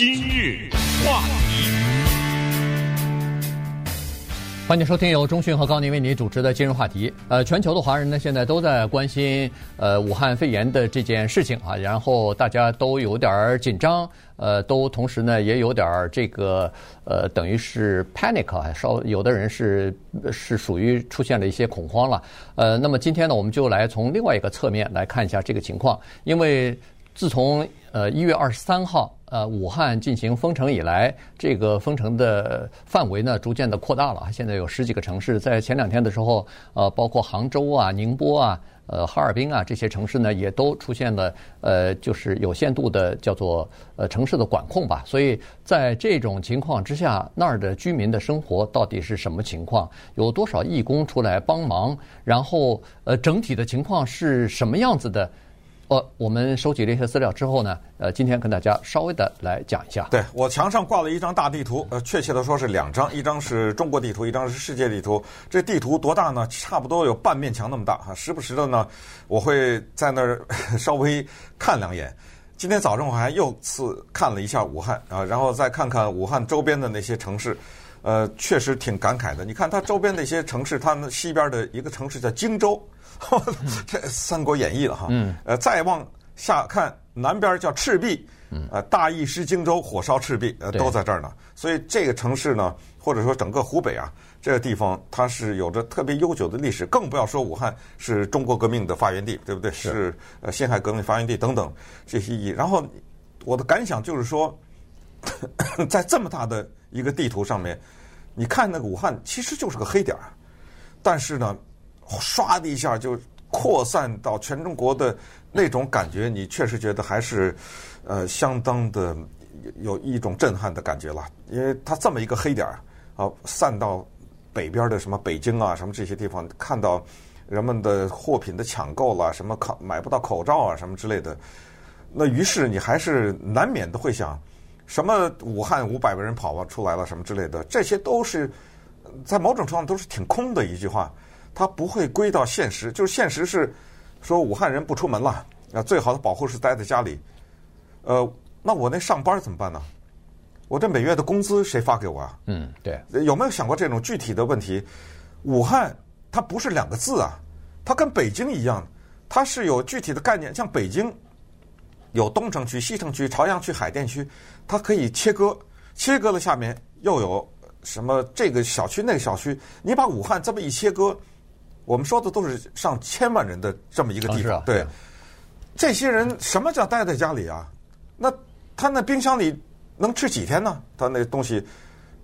今日话题，欢迎收听由中讯和高宁为您主持的今日话题。呃，全球的华人呢，现在都在关心呃武汉肺炎的这件事情啊，然后大家都有点紧张，呃，都同时呢也有点这个呃，等于是 panic 啊，稍有的人是是属于出现了一些恐慌了。呃，那么今天呢，我们就来从另外一个侧面来看一下这个情况，因为自从呃一月二十三号。呃，武汉进行封城以来，这个封城的范围呢，逐渐的扩大了。现在有十几个城市，在前两天的时候，呃，包括杭州啊、宁波啊、呃、哈尔滨啊这些城市呢，也都出现了呃，就是有限度的叫做呃城市的管控吧。所以在这种情况之下，那儿的居民的生活到底是什么情况？有多少义工出来帮忙？然后呃，整体的情况是什么样子的？呃，我们收集了一些资料之后呢，呃，今天跟大家稍微的来讲一下。对，我墙上挂了一张大地图，呃，确切的说是两张，一张是中国地图，一张是世界地图。这地图多大呢？差不多有半面墙那么大哈。时不时的呢，我会在那儿 稍微看两眼。今天早上我还又次看了一下武汉啊，然后再看看武汉周边的那些城市，呃，确实挺感慨的。你看它周边那些城市，它们西边的一个城市叫荆州。这《三国演义》了哈，嗯呃，再往下看，南边叫赤壁，呃，大意失荆州，火烧赤壁，呃，都在这儿呢。所以这个城市呢，或者说整个湖北啊，这个地方它是有着特别悠久的历史，更不要说武汉是中国革命的发源地，对不对？是呃辛亥革命发源地等等这些意义。然后我的感想就是说，在这么大的一个地图上面，你看那个武汉其实就是个黑点儿，但是呢。唰的一下就扩散到全中国的那种感觉，你确实觉得还是呃相当的有一种震撼的感觉了。因为它这么一个黑点儿啊，散到北边的什么北京啊什么这些地方，看到人们的货品的抢购了，什么口买不到口罩啊什么之类的，那于是你还是难免的会想，什么武汉五百个人跑了出来了什么之类的，这些都是在某种程度上都是挺空的一句话。它不会归到现实，就是现实是说武汉人不出门了，啊，最好的保护是待在家里。呃，那我那上班怎么办呢？我这每月的工资谁发给我啊？嗯，对。有没有想过这种具体的问题？武汉它不是两个字啊，它跟北京一样，它是有具体的概念。像北京有东城区、西城区、朝阳区、海淀区，它可以切割，切割了下面又有什么这个小区那个小区，你把武汉这么一切割。我们说的都是上千万人的这么一个地方，对，这些人什么叫待在家里啊？那他那冰箱里能吃几天呢？他那东西，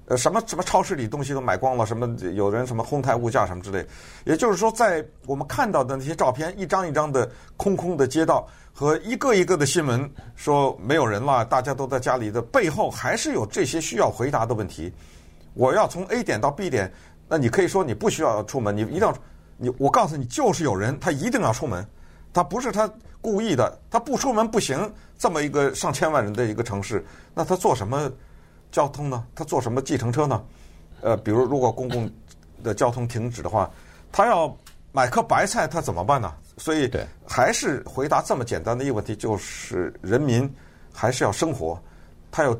呃，什么什么超市里东西都买光了，什么有人什么哄抬物价什么之类。也就是说，在我们看到的那些照片，一张一张的空空的街道和一个一个的新闻说没有人了，大家都在家里的背后，还是有这些需要回答的问题。我要从 A 点到 B 点，那你可以说你不需要出门，你一定要。你我告诉你，就是有人他一定要出门，他不是他故意的，他不出门不行。这么一个上千万人的一个城市，那他做什么交通呢？他坐什么计程车呢？呃，比如如果公共的交通停止的话，他要买颗白菜，他怎么办呢？所以，还是回答这么简单的一个问题，就是人民还是要生活，他有。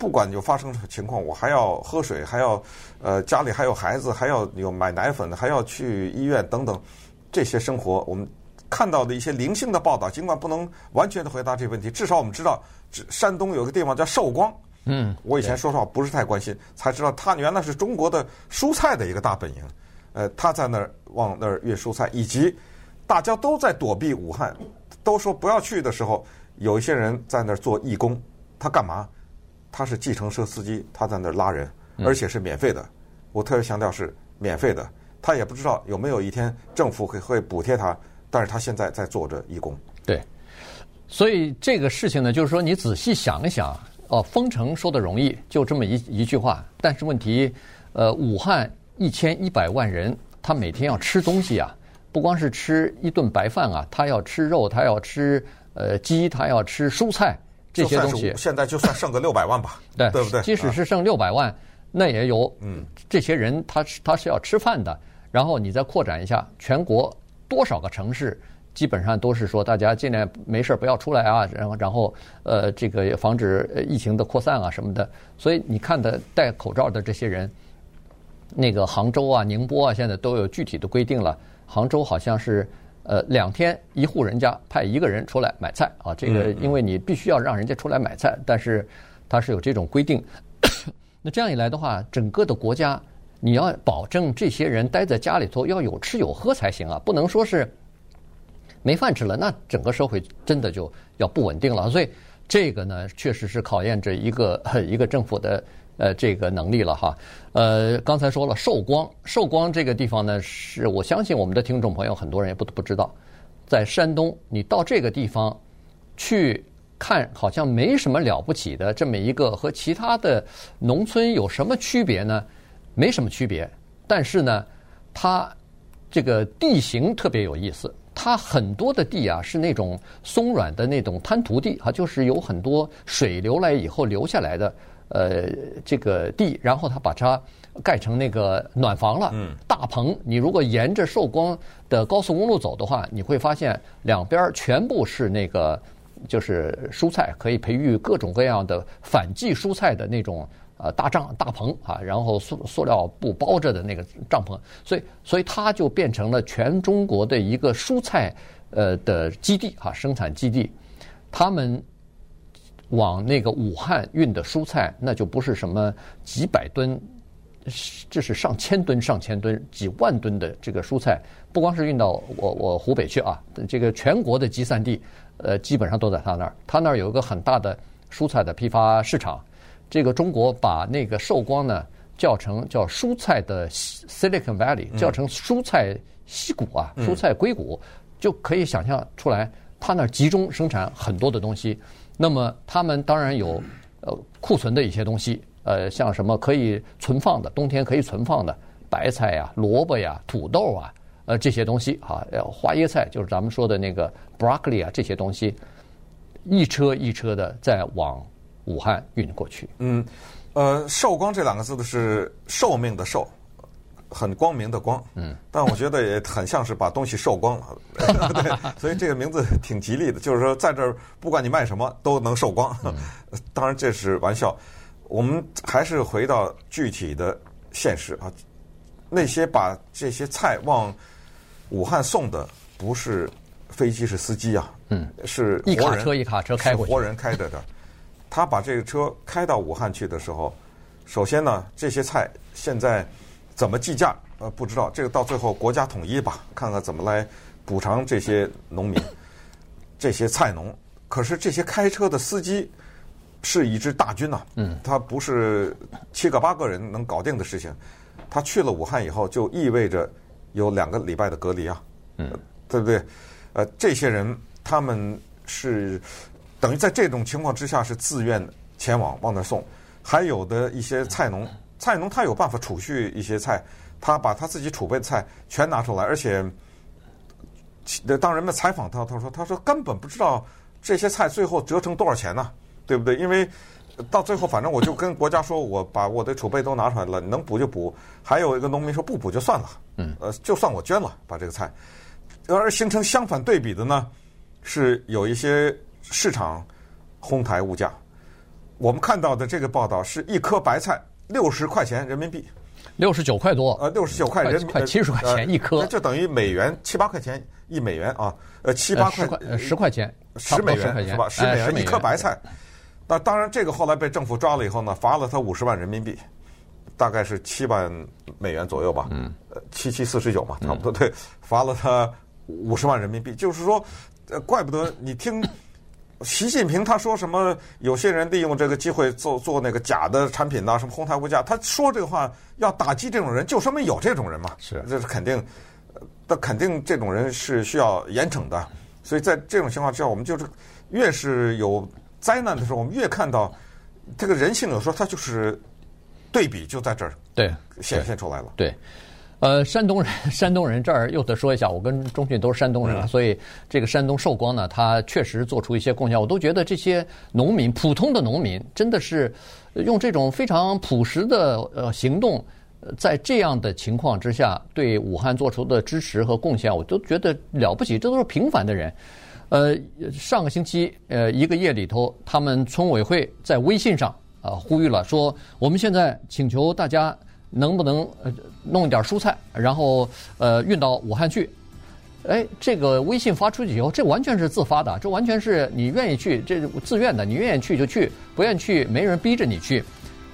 不管有发生什么情况，我还要喝水，还要呃家里还有孩子，还要有买奶粉，还要去医院等等，这些生活我们看到的一些零星的报道，尽管不能完全的回答这个问题，至少我们知道，山东有个地方叫寿光，嗯，我以前说实话不是太关心，才知道他原来是中国的蔬菜的一个大本营，呃，他在那儿往那儿运蔬菜，以及大家都在躲避武汉，都说不要去的时候，有一些人在那儿做义工，他干嘛？他是计程车司机，他在那儿拉人，而且是免费的。我特别强调是免费的。他也不知道有没有一天政府会会补贴他，但是他现在在做着义工。对，所以这个事情呢，就是说你仔细想一想，哦，封城说的容易，就这么一一句话。但是问题，呃，武汉一千一百万人，他每天要吃东西啊，不光是吃一顿白饭啊，他要吃肉，他要吃呃鸡，他要吃蔬菜。这些东西现在就算剩个六百万吧，对对不对？即使是剩六百万，那也有嗯，这些人他是他是要吃饭的。然后你再扩展一下，全国多少个城市，基本上都是说大家尽量没事不要出来啊，然后然后呃这个防止疫情的扩散啊什么的。所以你看的戴口罩的这些人，那个杭州啊、宁波啊，现在都有具体的规定了。杭州好像是呃两天一户人家派一个人出来买菜啊，这个因为你必须要让人家出来买菜，但是它是有这种规定。那这样一来的话，整个的国家你要保证这些人待在家里头要有吃有喝才行啊，不能说是。没饭吃了，那整个社会真的就要不稳定了。所以这个呢，确实是考验着一个 一个政府的呃这个能力了哈。呃，刚才说了寿光，寿光这个地方呢，是我相信我们的听众朋友很多人也不不知道，在山东，你到这个地方去看，好像没什么了不起的这么一个和其他的农村有什么区别呢？没什么区别，但是呢，它这个地形特别有意思。它很多的地啊，是那种松软的那种滩涂地啊，就是有很多水流来以后流下来的，呃，这个地，然后它把它盖成那个暖房了，大棚。你如果沿着寿光的高速公路走的话，你会发现两边全部是那个就是蔬菜，可以培育各种各样的反季蔬菜的那种。呃，大帐大棚啊，然后塑塑料布包着的那个帐篷，所以所以它就变成了全中国的一个蔬菜呃的基地哈，生产基地。他们往那个武汉运的蔬菜，那就不是什么几百吨，这是上千吨、上千吨、几万吨的这个蔬菜，不光是运到我我湖北去啊，这个全国的集散地，呃，基本上都在他那儿。他那儿有一个很大的蔬菜的批发市场。这个中国把那个寿光呢叫成叫蔬菜的 Silicon Valley，叫成蔬菜矽谷啊，蔬菜硅谷，就可以想象出来，它那儿集中生产很多的东西。那么他们当然有呃库存的一些东西，呃，像什么可以存放的，冬天可以存放的白菜呀、萝卜呀、土豆啊，呃这些东西啊，花椰菜就是咱们说的那个 broccoli 啊这些东西，一车一车的在往。武汉运过去。嗯，呃，寿光这两个字的是寿命的寿，很光明的光。嗯，但我觉得也很像是把东西寿光了。对，所以这个名字挺吉利的，就是说在这儿不管你卖什么都能寿光。嗯、当然这是玩笑，我们还是回到具体的现实啊。那些把这些菜往武汉送的不是飞机，是司机啊。嗯，是一卡车一卡车开过去，活人开着的。他把这个车开到武汉去的时候，首先呢，这些菜现在怎么计价？呃，不知道。这个到最后国家统一吧，看看怎么来补偿这些农民、这些菜农。可是这些开车的司机是一支大军呐，嗯，他不是七个八个人能搞定的事情。他去了武汉以后，就意味着有两个礼拜的隔离啊，嗯，对不对？呃，这些人他们是。等于在这种情况之下是自愿前往往那送，还有的一些菜农，菜农他有办法储蓄一些菜，他把他自己储备的菜全拿出来，而且，当人们采访他，他说他说根本不知道这些菜最后折成多少钱呢，对不对？因为到最后反正我就跟国家说，我把我的储备都拿出来了，能补就补。还有一个农民说不补就算了，嗯，呃，就算我捐了，把这个菜。而形成相反对比的呢，是有一些。市场哄抬物价，我们看到的这个报道是一颗白菜六十块钱人民币，六十九块多，呃，六十九块人民币，快七十块钱一颗，就等于美元七八块钱一美元啊，呃，七八块十块十块钱十美元是吧？十美元一颗白菜。那当然，这个后来被政府抓了以后呢，罚了他五十万人民币，大概是七万美元左右吧，嗯，七七四十九嘛，差不多对，罚了他五十万人民币。就是说，呃，怪不得你听。习近平他说什么？有些人利用这个机会做做那个假的产品呐，什么哄抬物价。他说这个话要打击这种人，就说明有这种人嘛。是，这是肯定，那肯定这种人是需要严惩的。所以在这种情况之下，我们就是越是有灾难的时候，我们越看到这个人性，有时候他就是对比就在这儿对显现出来了。对。呃，山东人，山东人这儿又得说一下，我跟钟迅都是山东人啊，所以这个山东寿光呢，他确实做出一些贡献。我都觉得这些农民，普通的农民，真的是用这种非常朴实的呃行动，在这样的情况之下，对武汉做出的支持和贡献，我都觉得了不起。这都是平凡的人。呃，上个星期，呃，一个夜里头，他们村委会在微信上啊、呃、呼吁了，说我们现在请求大家能不能呃弄一点蔬菜，然后呃运到武汉去。哎，这个微信发出去以后，这完全是自发的，这完全是你愿意去，这自愿的，你愿意去就去，不愿意去没人逼着你去。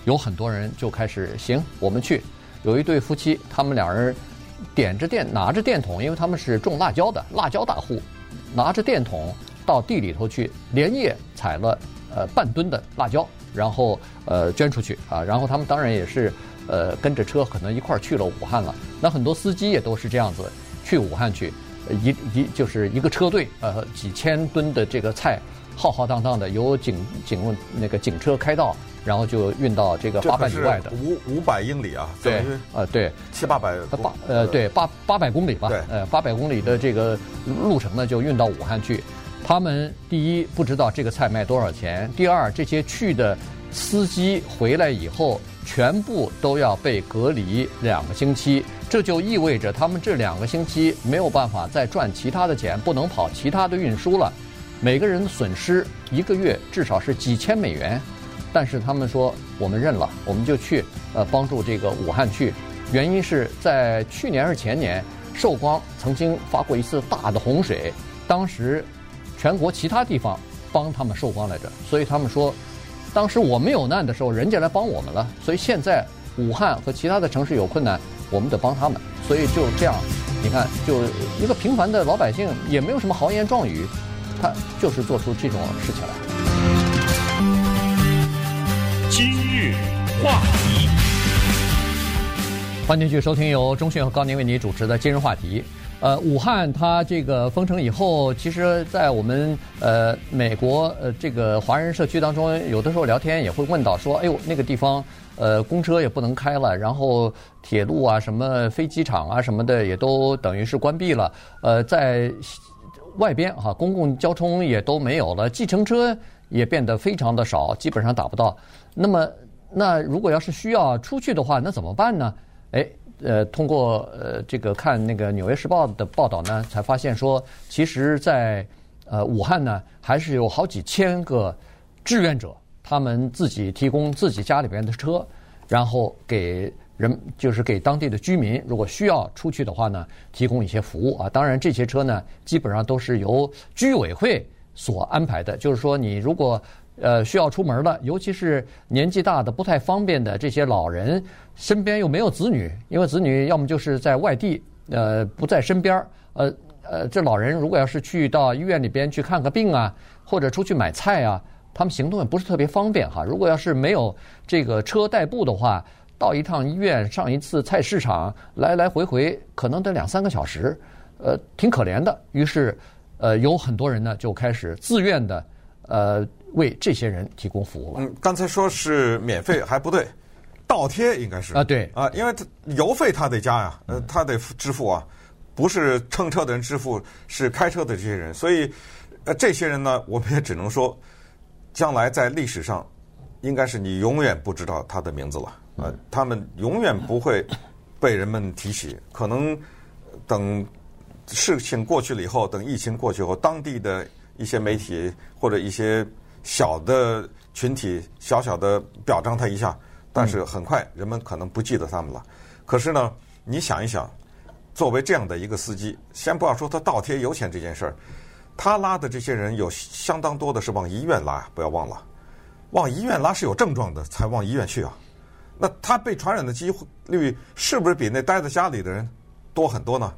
有很多人就开始行，我们去。有一对夫妻，他们两人点着电，拿着电筒，因为他们是种辣椒的，辣椒大户。拿着电筒到地里头去，连夜采了呃半吨的辣椒，然后呃捐出去啊。然后他们当然也是呃跟着车可能一块儿去了武汉了。那很多司机也都是这样子去武汉去，一一就是一个车队呃几千吨的这个菜，浩浩荡荡的由警警那个警车开道，然后就运到这个八百里外的五五百英里啊，对呃对七八百八呃对八八百公里吧，呃八百公里的这个路程呢就运到武汉去。他们第一不知道这个菜卖多少钱，第二这些去的司机回来以后全部都要被隔离两个星期，这就意味着他们这两个星期没有办法再赚其他的钱，不能跑其他的运输了，每个人的损失一个月至少是几千美元。但是他们说，我们认了，我们就去呃帮助这个武汉去。原因是在去年还是前年，寿光曾经发过一次大的洪水，当时全国其他地方帮他们寿光来着，所以他们说，当时我们有难的时候，人家来帮我们了，所以现在武汉和其他的城市有困难，我们得帮他们。所以就这样，你看，就一个平凡的老百姓，也没有什么豪言壮语，他就是做出这种事情来。今日话题，欢迎继续收听由中讯和高宁为你主持的今日话题。呃，武汉它这个封城以后，其实，在我们呃美国呃这个华人社区当中，有的时候聊天也会问到说，哎呦，那个地方呃公车也不能开了，然后铁路啊、什么飞机场啊什么的也都等于是关闭了。呃，在外边哈，公共交通也都没有了，计程车也变得非常的少，基本上打不到。那么，那如果要是需要出去的话，那怎么办呢？哎，呃，通过呃这个看那个《纽约时报》的报道呢，才发现说，其实在呃武汉呢，还是有好几千个志愿者，他们自己提供自己家里边的车，然后给人就是给当地的居民，如果需要出去的话呢，提供一些服务啊。当然，这些车呢，基本上都是由居委会所安排的，就是说，你如果呃，需要出门了，尤其是年纪大的不太方便的这些老人，身边又没有子女，因为子女要么就是在外地，呃，不在身边儿，呃呃，这老人如果要是去到医院里边去看个病啊，或者出去买菜啊，他们行动也不是特别方便哈。如果要是没有这个车代步的话，到一趟医院上一次菜市场，来来回回可能得两三个小时，呃，挺可怜的。于是，呃，有很多人呢就开始自愿的，呃。为这些人提供服务。嗯，刚才说是免费还不对，倒贴应该是。啊，对。啊，因为他油费他得加呀，呃，他得支付啊，不是乘车的人支付，是开车的这些人，所以呃，这些人呢，我们也只能说，将来在历史上，应该是你永远不知道他的名字了。啊，他们永远不会被人们提起，可能等事情过去了以后，等疫情过去后，当地的一些媒体或者一些。小的群体小小的表彰他一下，但是很快人们可能不记得他们了。可是呢，你想一想，作为这样的一个司机，先不要说他倒贴油钱这件事儿，他拉的这些人有相当多的是往医院拉，不要忘了，往医院拉是有症状的才往医院去啊。那他被传染的几率是不是比那待在家里的人多很多呢？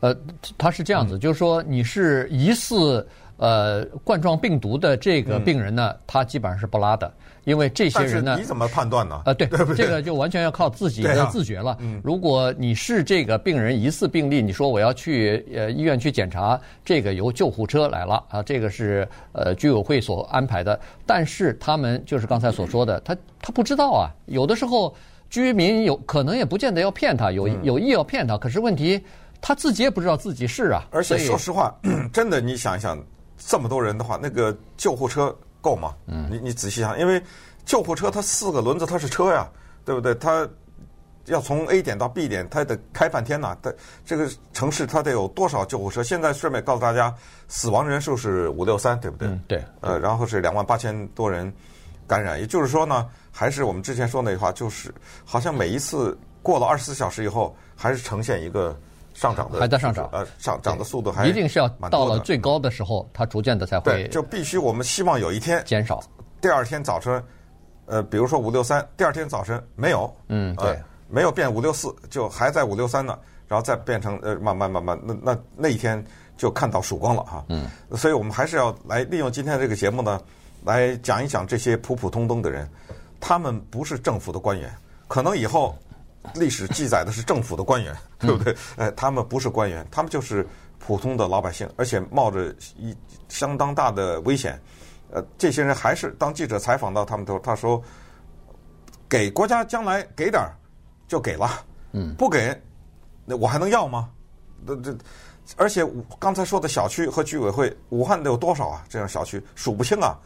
呃，他是这样子，嗯、就是说你是疑似。呃，冠状病毒的这个病人呢，嗯、他基本上是不拉的，因为这些人呢，你怎么判断呢？呃，对，对对这个就完全要靠自己 的自觉了。如果你是这个病人疑似病例，你说我要去呃医院去检查，这个由救护车来了啊，这个是呃居委会所安排的。但是他们就是刚才所说的，他他不知道啊，有的时候居民有可能也不见得要骗他，有有意要骗他，可是问题他自己也不知道自己是啊。而且说实话，真的你想一想。这么多人的话，那个救护车够吗？嗯，你你仔细想，因为救护车它四个轮子它是车呀，对不对？它要从 A 点到 B 点，它得开半天呐。它这个城市它得有多少救护车？现在顺便告诉大家，死亡人数是五六三，对不对？嗯，对。呃，然后是两万八千多人感染，也就是说呢，还是我们之前说那句话，就是好像每一次过了二十四小时以后，还是呈现一个上涨的，还在上涨，呃，上涨的速度还一定是要到了最高的时候，它逐渐的才会对，就必须我们希望有一天减少。第二天早晨，呃，比如说五六三，第二天早晨没有，嗯，对。呃没有变五六四，就还在五六三呢，然后再变成呃慢慢慢慢，那那那一天就看到曙光了哈。嗯，所以我们还是要来利用今天这个节目呢，来讲一讲这些普普通通的人，他们不是政府的官员，可能以后历史记载的是政府的官员，对不对？呃，他们不是官员，他们就是普通的老百姓，而且冒着一相当大的危险。呃，这些人还是当记者采访到他们的时候，他说给国家将来给点儿。就给了，嗯，不给，那我还能要吗？这这，而且刚才说的小区和居委会，武汉得有多少啊？这样小区数不清啊。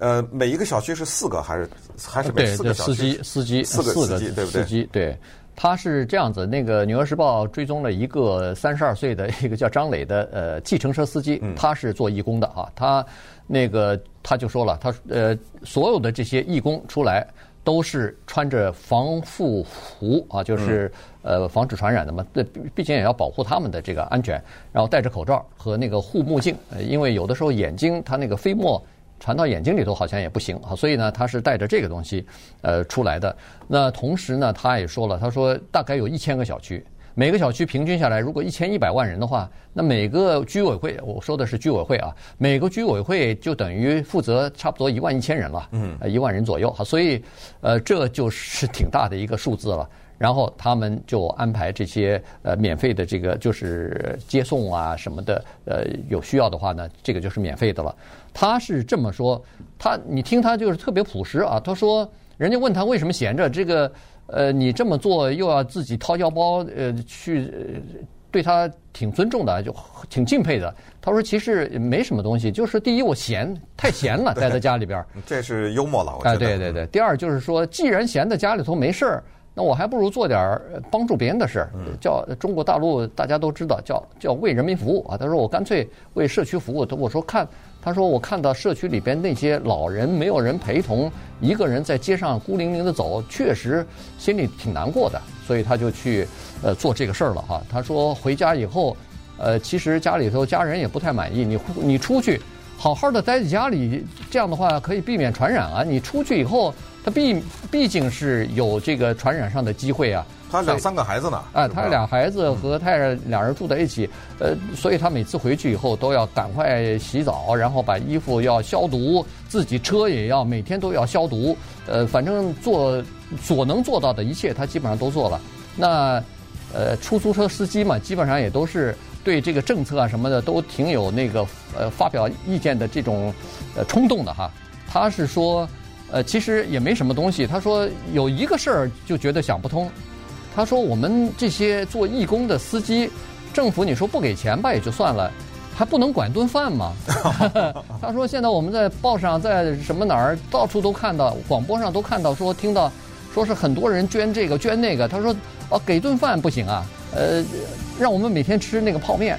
呃，每一个小区是四个还是还是每四个？司机司机四个司机对不对？司机对，他是这样子。那个《纽约时报》追踪了一个三十二岁的一个叫张磊的呃计程车司机，他是做义工的啊。他那个他就说了，他呃所有的这些义工出来。都是穿着防护服啊，就是呃防止传染的嘛。这毕竟也要保护他们的这个安全，然后戴着口罩和那个护目镜，因为有的时候眼睛它那个飞沫传到眼睛里头好像也不行啊，所以呢他是带着这个东西呃出来的。那同时呢他也说了，他说大概有一千个小区。每个小区平均下来，如果一千一百万人的话，那每个居委会，我说的是居委会啊，每个居委会就等于负责差不多一万一千人了，嗯，一万人左右哈，所以呃，这就是挺大的一个数字了。然后他们就安排这些呃免费的这个就是接送啊什么的，呃，有需要的话呢，这个就是免费的了。他是这么说，他你听他就是特别朴实啊，他说人家问他为什么闲着这个。呃，你这么做又要自己掏腰包，呃，去对他挺尊重的，就挺敬佩的。他说，其实没什么东西，就是第一我闲，太闲了，待在家里边。这是幽默了，我觉得。哎，对对对。第二就是说，既然闲在家里头没事儿，那我还不如做点帮助别人的事儿，叫中国大陆大家都知道，叫叫为人民服务啊。他说我干脆为社区服务。我说看。他说：“我看到社区里边那些老人没有人陪同，一个人在街上孤零零的走，确实心里挺难过的，所以他就去呃做这个事儿了哈。他说回家以后，呃，其实家里头家人也不太满意，你你出去好好的待在家里，这样的话可以避免传染啊。你出去以后，他毕毕竟是有这个传染上的机会啊。”他两三个孩子呢？啊，他俩孩子和太太两人住在一起，呃，所以他每次回去以后都要赶快洗澡，然后把衣服要消毒，自己车也要每天都要消毒，呃，反正做所能做到的一切，他基本上都做了。那呃，出租车司机嘛，基本上也都是对这个政策啊什么的都挺有那个呃发表意见的这种呃冲动的哈。他是说，呃，其实也没什么东西。他说有一个事儿就觉得想不通。他说：“我们这些做义工的司机，政府你说不给钱吧也就算了，还不能管顿饭吗？” 他说：“现在我们在报上，在什么哪儿，到处都看到，广播上都看到，说听到，说是很多人捐这个捐那个。”他说：“哦，给顿饭不行啊，呃，让我们每天吃那个泡面，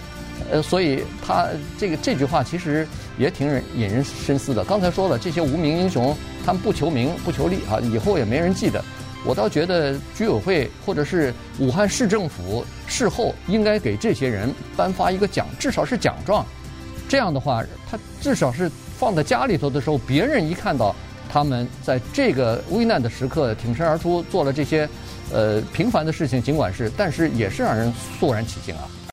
呃，所以他这个这句话其实也挺引人深思的。刚才说了，这些无名英雄，他们不求名不求利啊，以后也没人记得。”我倒觉得居委会或者是武汉市政府事后应该给这些人颁发一个奖，至少是奖状。这样的话，他至少是放在家里头的时候，别人一看到他们在这个危难的时刻挺身而出，做了这些呃平凡的事情，尽管是，但是也是让人肃然起敬啊。